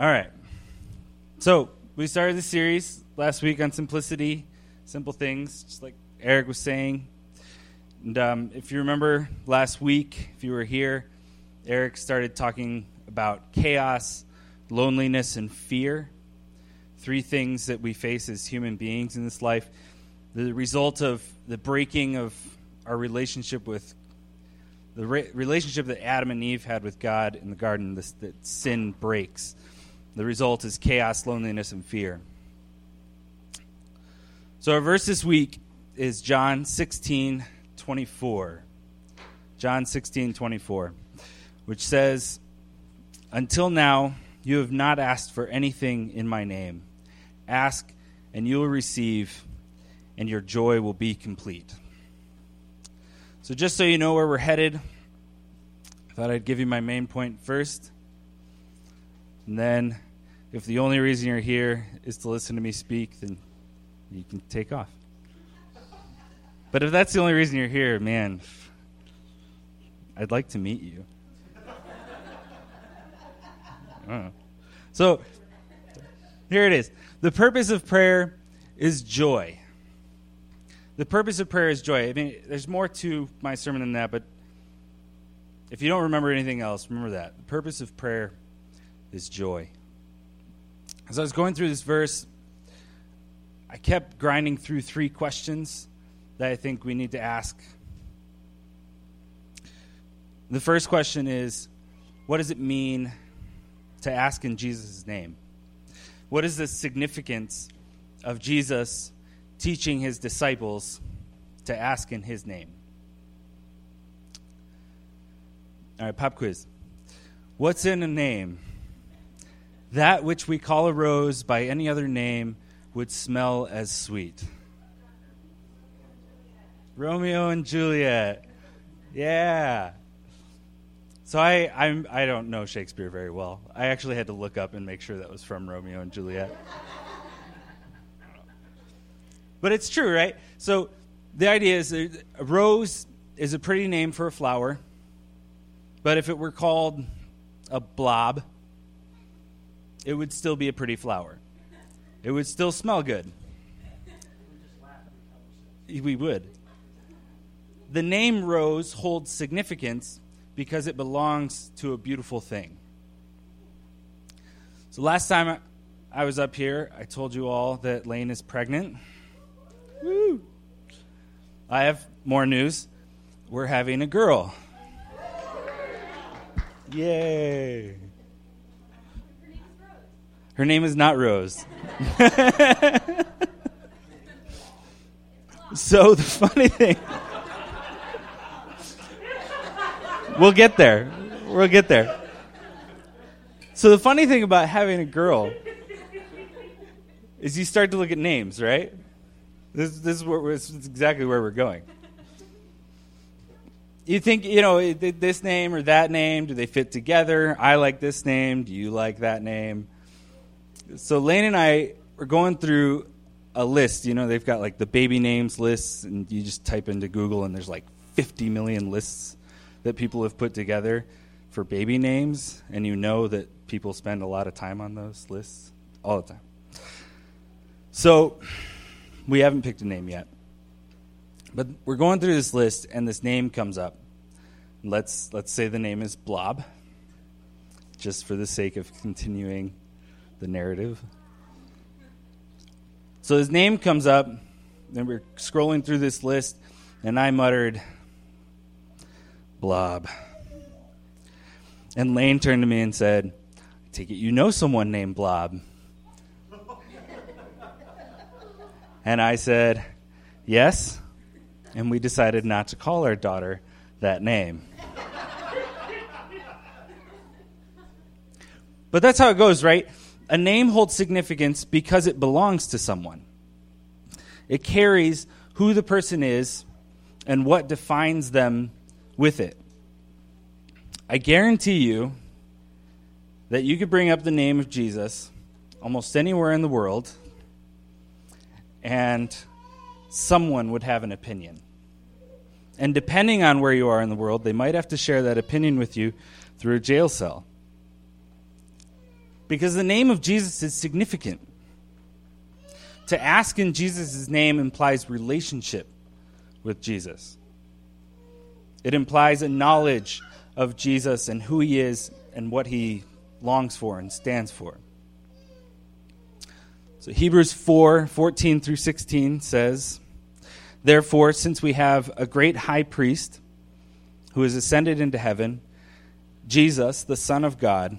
All right. So we started the series last week on simplicity, simple things, just like Eric was saying. And um, if you remember last week, if you were here, Eric started talking about chaos, loneliness, and fear. Three things that we face as human beings in this life. The result of the breaking of our relationship with the re- relationship that Adam and Eve had with God in the garden, this, that sin breaks. The result is chaos, loneliness, and fear. So our verse this week is John 16, 24. John 16, 24, which says, Until now, you have not asked for anything in my name. Ask, and you will receive, and your joy will be complete. So, just so you know where we're headed, I thought I'd give you my main point first. And then, if the only reason you're here is to listen to me speak, then you can take off. But if that's the only reason you're here, man, I'd like to meet you. So, here it is. The purpose of prayer is joy. The purpose of prayer is joy. I mean, there's more to my sermon than that, but if you don't remember anything else, remember that. The purpose of prayer is joy. As I was going through this verse, I kept grinding through three questions that I think we need to ask. The first question is what does it mean to ask in Jesus' name? What is the significance of Jesus teaching his disciples to ask in his name? All right, pop quiz. What's in a name? That which we call a rose by any other name would smell as sweet. Romeo and Juliet. Yeah. So I I'm I don't know Shakespeare very well. I actually had to look up and make sure that was from Romeo and Juliet. but it's true, right? So the idea is a rose is a pretty name for a flower. But if it were called a blob, it would still be a pretty flower. It would still smell good. We would. The name rose holds significance because it belongs to a beautiful thing. So last time I was up here, I told you all that Lane is pregnant. Woo! I have more news. We're having a girl. Yay! Her name is not Rose. so the funny thing. we'll get there. We'll get there. So the funny thing about having a girl is you start to look at names, right? This, this is this is exactly where we're going. You think, you know, this name or that name, do they fit together? I like this name. Do you like that name? So Lane and I were going through a list. You know, they've got like the baby names lists, and you just type into Google, and there's like 50 million lists that people have put together for baby names, and you know that people spend a lot of time on those lists all the time. So we haven't picked a name yet. But we're going through this list and this name comes up. Let's let's say the name is Blob just for the sake of continuing the narrative. So his name comes up, and we're scrolling through this list, and I muttered, Blob. And Lane turned to me and said, I take it you know someone named Blob. and I said, Yes. And we decided not to call our daughter that name. but that's how it goes, right? A name holds significance because it belongs to someone. It carries who the person is and what defines them with it. I guarantee you that you could bring up the name of Jesus almost anywhere in the world and someone would have an opinion. And depending on where you are in the world, they might have to share that opinion with you through a jail cell. Because the name of Jesus is significant. To ask in Jesus' name implies relationship with Jesus. It implies a knowledge of Jesus and who he is and what he longs for and stands for. So Hebrews 4 14 through 16 says, Therefore, since we have a great high priest who has ascended into heaven, Jesus, the Son of God,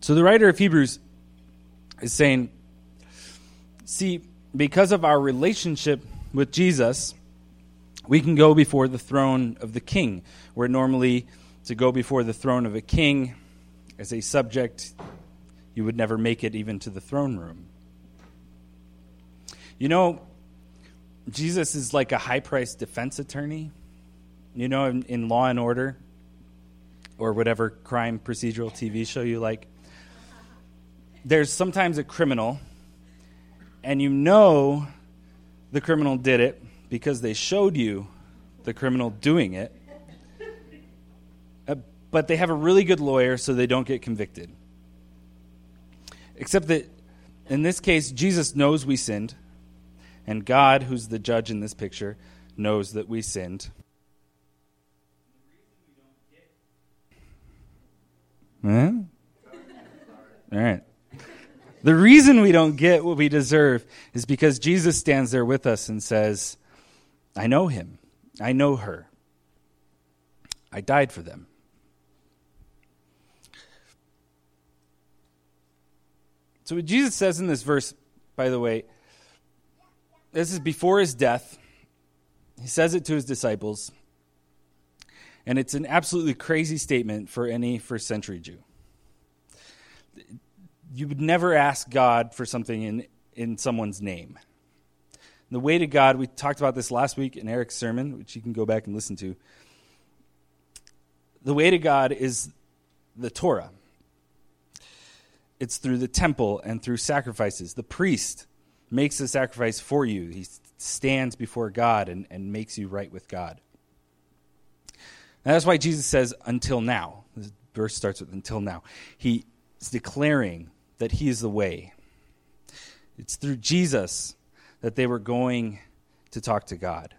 So the writer of Hebrews is saying, see, because of our relationship with Jesus, we can go before the throne of the king, where normally to go before the throne of a king as a subject you would never make it even to the throne room. You know, Jesus is like a high priced defense attorney, you know, in, in, Law and Order or whatever crime procedural TV show you like. There's sometimes a criminal, and you know the criminal did it because they showed you the criminal doing it, uh, but they have a really good lawyer so they don't get convicted. Except that in this case, Jesus knows we sinned, and God, who's the judge in this picture, knows that we sinned. Huh? All right. The reason we don't get what we deserve is because Jesus stands there with us and says, I know him. I know her. I died for them. So, what Jesus says in this verse, by the way, this is before his death. He says it to his disciples. And it's an absolutely crazy statement for any first century Jew. You would never ask God for something in, in someone's name. The way to God, we talked about this last week in Eric's sermon, which you can go back and listen to. The way to God is the Torah. It's through the temple and through sacrifices. The priest makes the sacrifice for you, he stands before God and, and makes you right with God. And that's why Jesus says, until now. This verse starts with until now. He is declaring that he is the way. It's through Jesus that they were going to talk to God.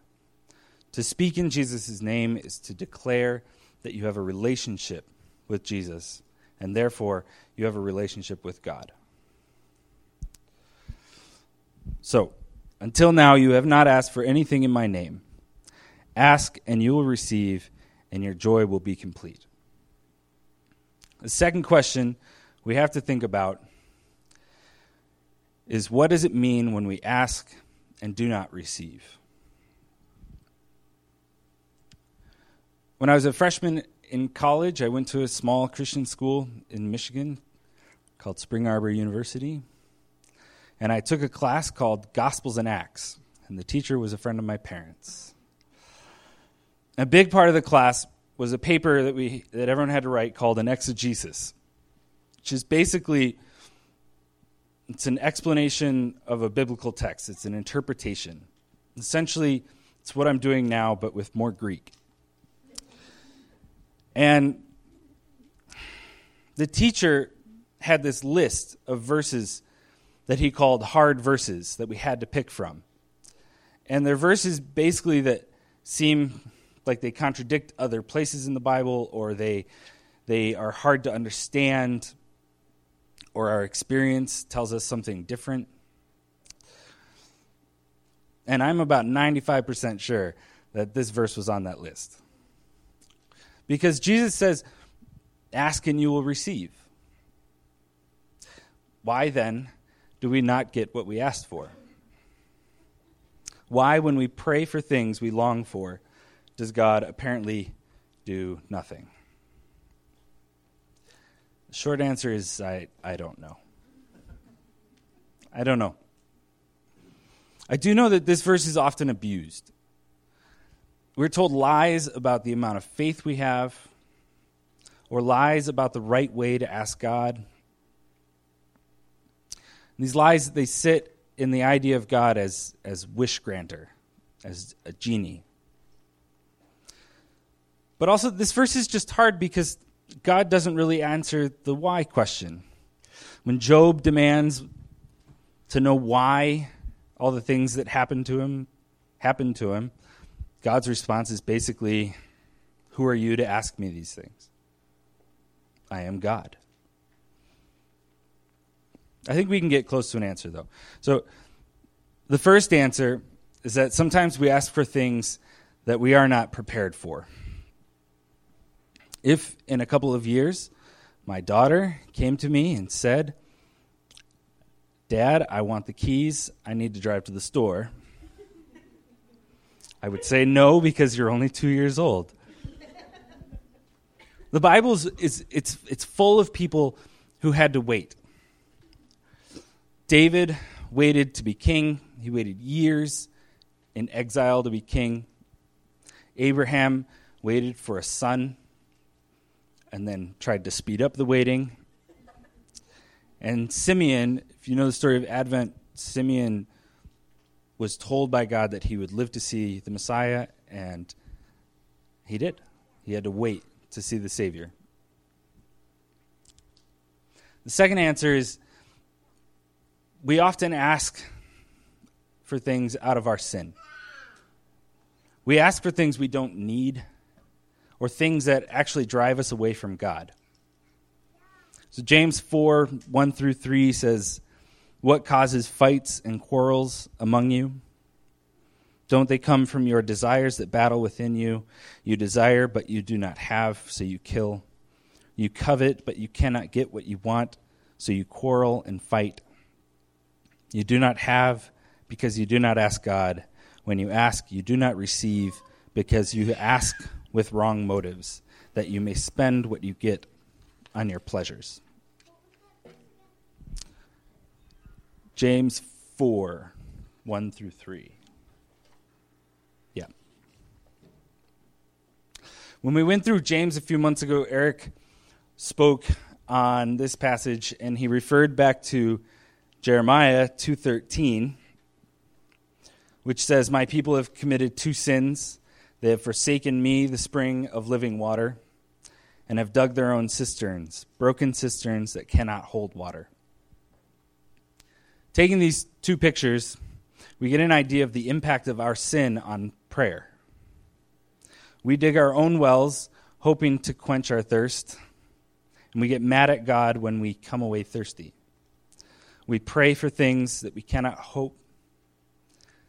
To speak in Jesus' name is to declare that you have a relationship with Jesus and therefore you have a relationship with God. So, until now, you have not asked for anything in my name. Ask, and you will receive, and your joy will be complete. The second question we have to think about is what does it mean when we ask and do not receive? When I was a freshman in college, I went to a small Christian school in Michigan called Spring Arbor University. And I took a class called Gospels and Acts. And the teacher was a friend of my parents. A big part of the class was a paper that, we, that everyone had to write called an exegesis, which is basically it's an explanation of a biblical text. It's an interpretation. Essentially, it's what I'm doing now, but with more Greek. And the teacher had this list of verses that he called hard verses that we had to pick from. And they're verses basically that seem like they contradict other places in the Bible or they they are hard to understand or our experience tells us something different. And I'm about 95% sure that this verse was on that list. Because Jesus says, Ask and you will receive. Why then do we not get what we asked for? Why, when we pray for things we long for, does God apparently do nothing? Short answer is I, I don't know. I don't know. I do know that this verse is often abused. We're told lies about the amount of faith we have, or lies about the right way to ask God. And these lies, they sit in the idea of God as, as wish granter, as a genie. But also, this verse is just hard because God doesn't really answer the why question. When Job demands to know why all the things that happened to him happened to him, God's response is basically, Who are you to ask me these things? I am God. I think we can get close to an answer, though. So, the first answer is that sometimes we ask for things that we are not prepared for. If in a couple of years my daughter came to me and said, Dad, I want the keys. I need to drive to the store. I would say no because you're only two years old. The Bible is, it's, it's full of people who had to wait. David waited to be king, he waited years in exile to be king. Abraham waited for a son and then tried to speed up the waiting. And Simeon, if you know the story of Advent, Simeon was told by God that he would live to see the Messiah, and he did. He had to wait to see the Savior. The second answer is we often ask for things out of our sin. We ask for things we don't need or things that actually drive us away from God. So James 4 1 through 3 says, What causes fights and quarrels among you? Don't they come from your desires that battle within you? You desire, but you do not have, so you kill. You covet, but you cannot get what you want, so you quarrel and fight. You do not have because you do not ask God. When you ask, you do not receive because you ask with wrong motives, that you may spend what you get on your pleasures. James 4 1 through 3. Yeah. When we went through James a few months ago, Eric spoke on this passage and he referred back to Jeremiah 2:13 which says my people have committed two sins they have forsaken me, the spring of living water, and have dug their own cisterns, broken cisterns that cannot hold water. Taking these two pictures, we get an idea of the impact of our sin on prayer. We dig our own wells, hoping to quench our thirst, and we get mad at God when we come away thirsty. We pray for things that we cannot hope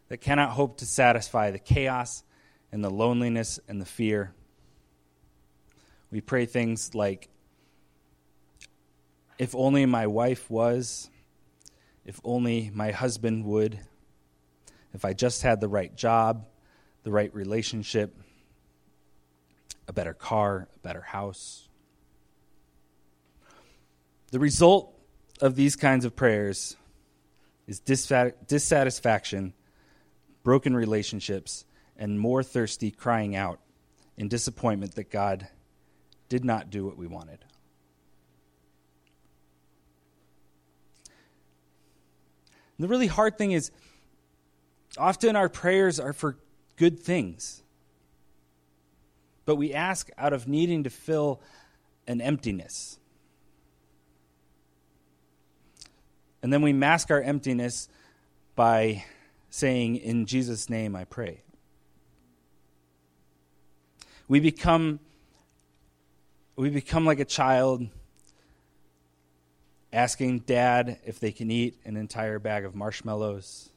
that cannot hope to satisfy the chaos and the loneliness and the fear. We pray things like, if only my wife was, if only my husband would, if I just had the right job, the right relationship, a better car, a better house. The result of these kinds of prayers is dissatisfaction, broken relationships, and more thirsty, crying out in disappointment that God did not do what we wanted. The really hard thing is, often our prayers are for good things, but we ask out of needing to fill an emptiness. And then we mask our emptiness by saying, In Jesus' name I pray. We become we become like a child asking dad if they can eat an entire bag of marshmallows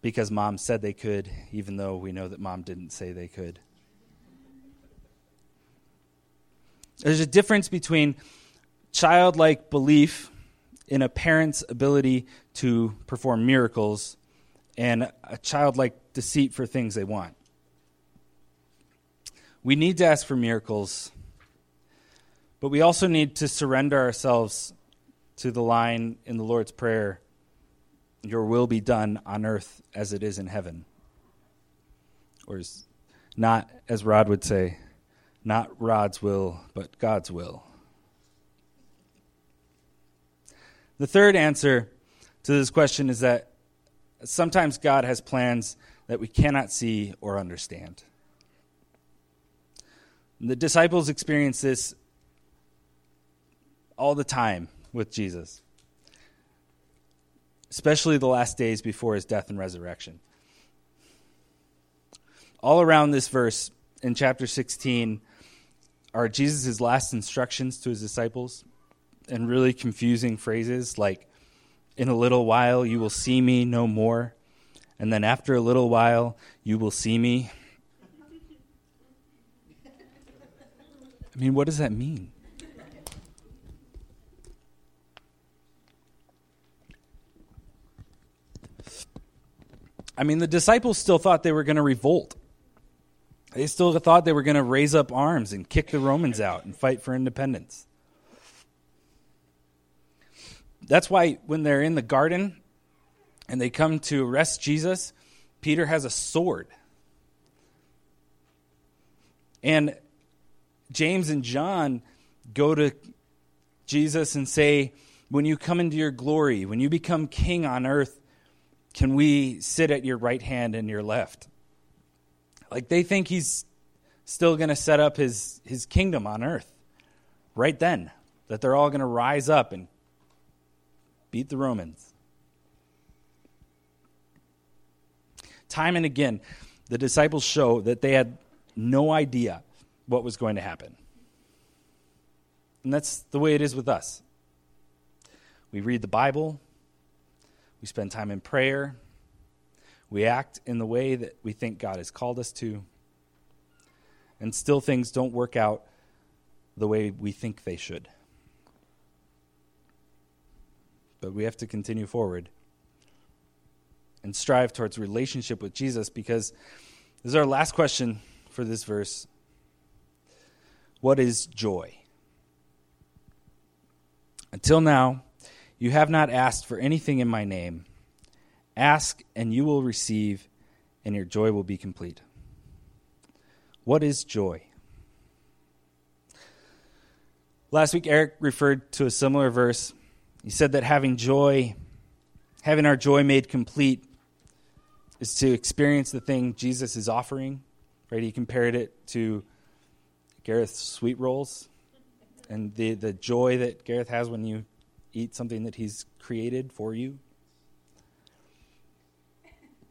because mom said they could, even though we know that mom didn't say they could. There's a difference between childlike belief in a parent's ability to perform miracles and a childlike deceit for things they want. We need to ask for miracles, But we also need to surrender ourselves to the line in the Lord's Prayer Your will be done on earth as it is in heaven. Or is not, as Rod would say, not Rod's will, but God's will. The third answer to this question is that sometimes God has plans that we cannot see or understand. The disciples experience this all the time with Jesus, especially the last days before his death and resurrection. All around this verse in chapter 16 are Jesus' last instructions to his disciples and really confusing phrases like, In a little while you will see me no more, and then after a little while you will see me. I mean, what does that mean? I mean, the disciples still thought they were going to revolt. They still thought they were going to raise up arms and kick the Romans out and fight for independence. That's why when they're in the garden and they come to arrest Jesus, Peter has a sword. And James and John go to Jesus and say, When you come into your glory, when you become king on earth, can we sit at your right hand and your left? Like they think he's still going to set up his, his kingdom on earth right then, that they're all going to rise up and beat the Romans. Time and again, the disciples show that they had no idea what was going to happen. And that's the way it is with us. We read the Bible, we spend time in prayer, we act in the way that we think God has called us to, and still things don't work out the way we think they should. But we have to continue forward and strive towards relationship with Jesus because this is our last question for this verse. What is joy? Until now, you have not asked for anything in my name. Ask, and you will receive, and your joy will be complete. What is joy? Last week, Eric referred to a similar verse. He said that having joy, having our joy made complete, is to experience the thing Jesus is offering. Right? He compared it to Gareth's sweet rolls and the, the joy that Gareth has when you eat something that he's created for you.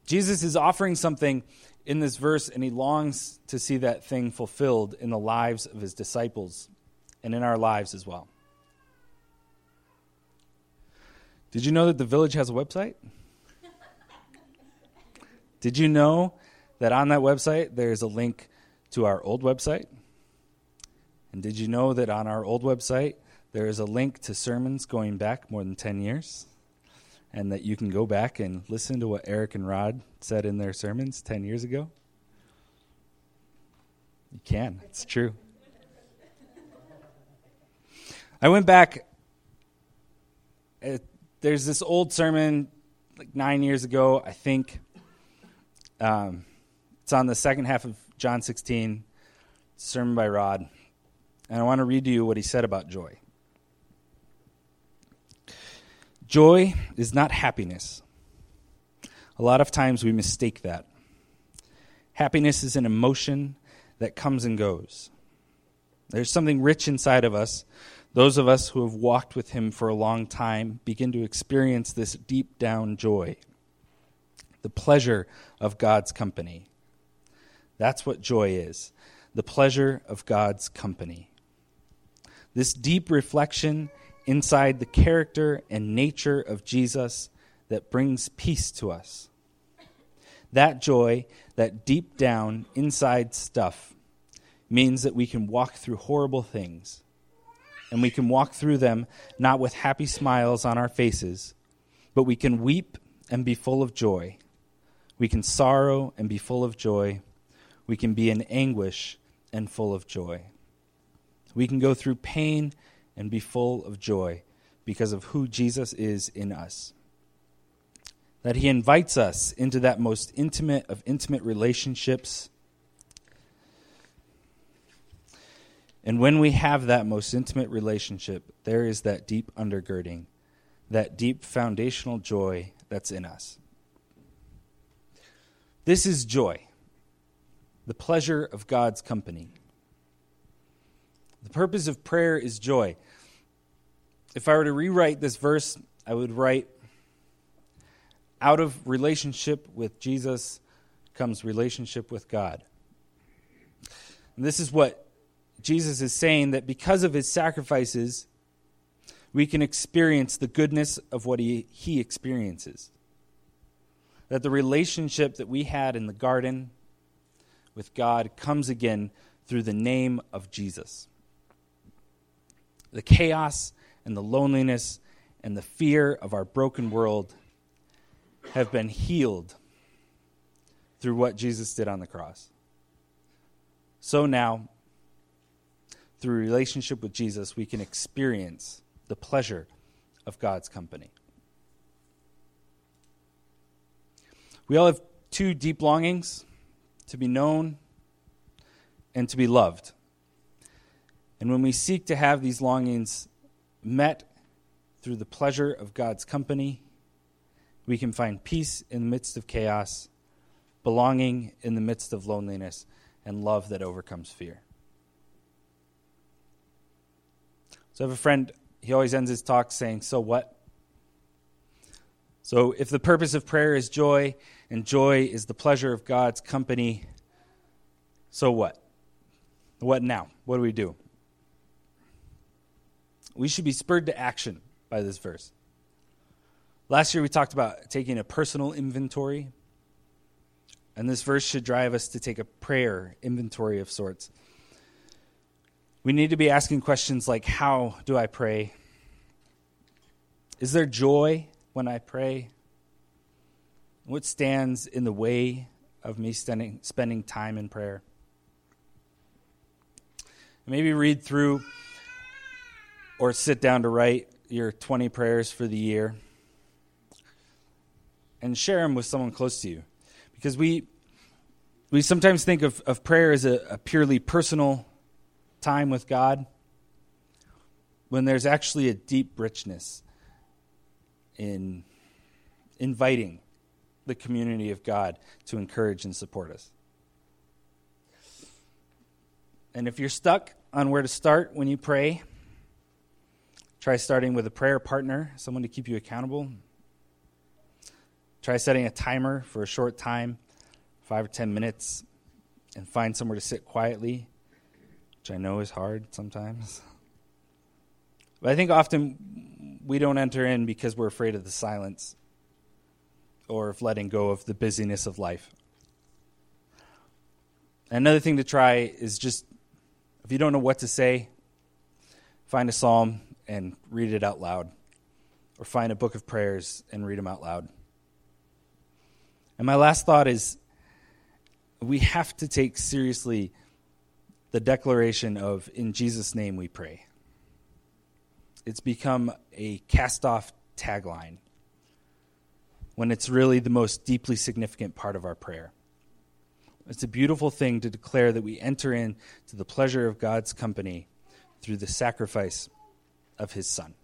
Jesus is offering something in this verse, and he longs to see that thing fulfilled in the lives of his disciples and in our lives as well. Did you know that the village has a website? Did you know that on that website there's a link to our old website? And did you know that on our old website, there is a link to sermons going back more than 10 years? And that you can go back and listen to what Eric and Rod said in their sermons 10 years ago? You can, it's true. I went back. There's this old sermon, like nine years ago, I think. Um, it's on the second half of John 16, sermon by Rod. And I want to read to you what he said about joy. Joy is not happiness. A lot of times we mistake that. Happiness is an emotion that comes and goes. There's something rich inside of us. Those of us who have walked with him for a long time begin to experience this deep down joy, the pleasure of God's company. That's what joy is the pleasure of God's company this deep reflection inside the character and nature of Jesus that brings peace to us. That joy, that deep down inside stuff, means that we can walk through horrible things. And we can walk through them not with happy smiles on our faces, but we can weep and be full of joy. We can sorrow and be full of joy. We can be in anguish and full of joy. We can go through pain and be full of joy because of who Jesus is in us. That he invites us into that most intimate of intimate relationships. And when we have that most intimate relationship, there is that deep undergirding, that deep foundational joy that's in us. This is joy, the pleasure of God's company. The purpose of prayer is joy. If I were to rewrite this verse, I would write out of relationship with Jesus comes relationship with God. And this is what Jesus is saying that because of his sacrifices, we can experience the goodness of what he, he experiences. That the relationship that we had in the garden with God comes again through the name of Jesus the chaos and the loneliness and the fear of our broken world have been healed through what Jesus did on the cross. So now, through relationship with Jesus, we can experience the pleasure of God's company. We all have two deep longings to be known and to be loved. And when we seek to have these longings met through the pleasure of God's company, we can find peace in the midst of chaos, belonging in the midst of loneliness, and love that overcomes fear. So I have a friend, he always ends his talk saying, So what? So if the purpose of prayer is joy, and joy is the pleasure of God's company, so what? What now? What do we do? We should be spurred to action by this verse. Last year we talked about taking a personal inventory, and this verse should drive us to take a prayer inventory of sorts. We need to be asking questions like How do I pray? Is there joy when I pray? What stands in the way of me spending, spending time in prayer? Maybe read through or sit down to write your 20 prayers for the year and share them with someone close to you. Because we, we sometimes think of, of prayer as a, a purely personal time with God when there's actually a deep richness in inviting the community of God to encourage and support us. And if you're stuck on where to start when you pray, Try starting with a prayer partner, someone to keep you accountable. Try setting a timer for a short time, five or ten minutes, and find somewhere to sit quietly, which I know is hard sometimes. But I think often we don't enter in because we're afraid of the silence or of letting go of the busyness of life. Another thing to try is just if you don't know what to say, find a psalm and read it out loud, or find a book of prayers and read them out loud. And my last thought is we have to take seriously the declaration of, in Jesus' name we pray. It's become a cast off tagline when it's really the most deeply significant part of our prayer. It's a beautiful thing to declare that we enter into the pleasure of God's company through the sacrifice of his son.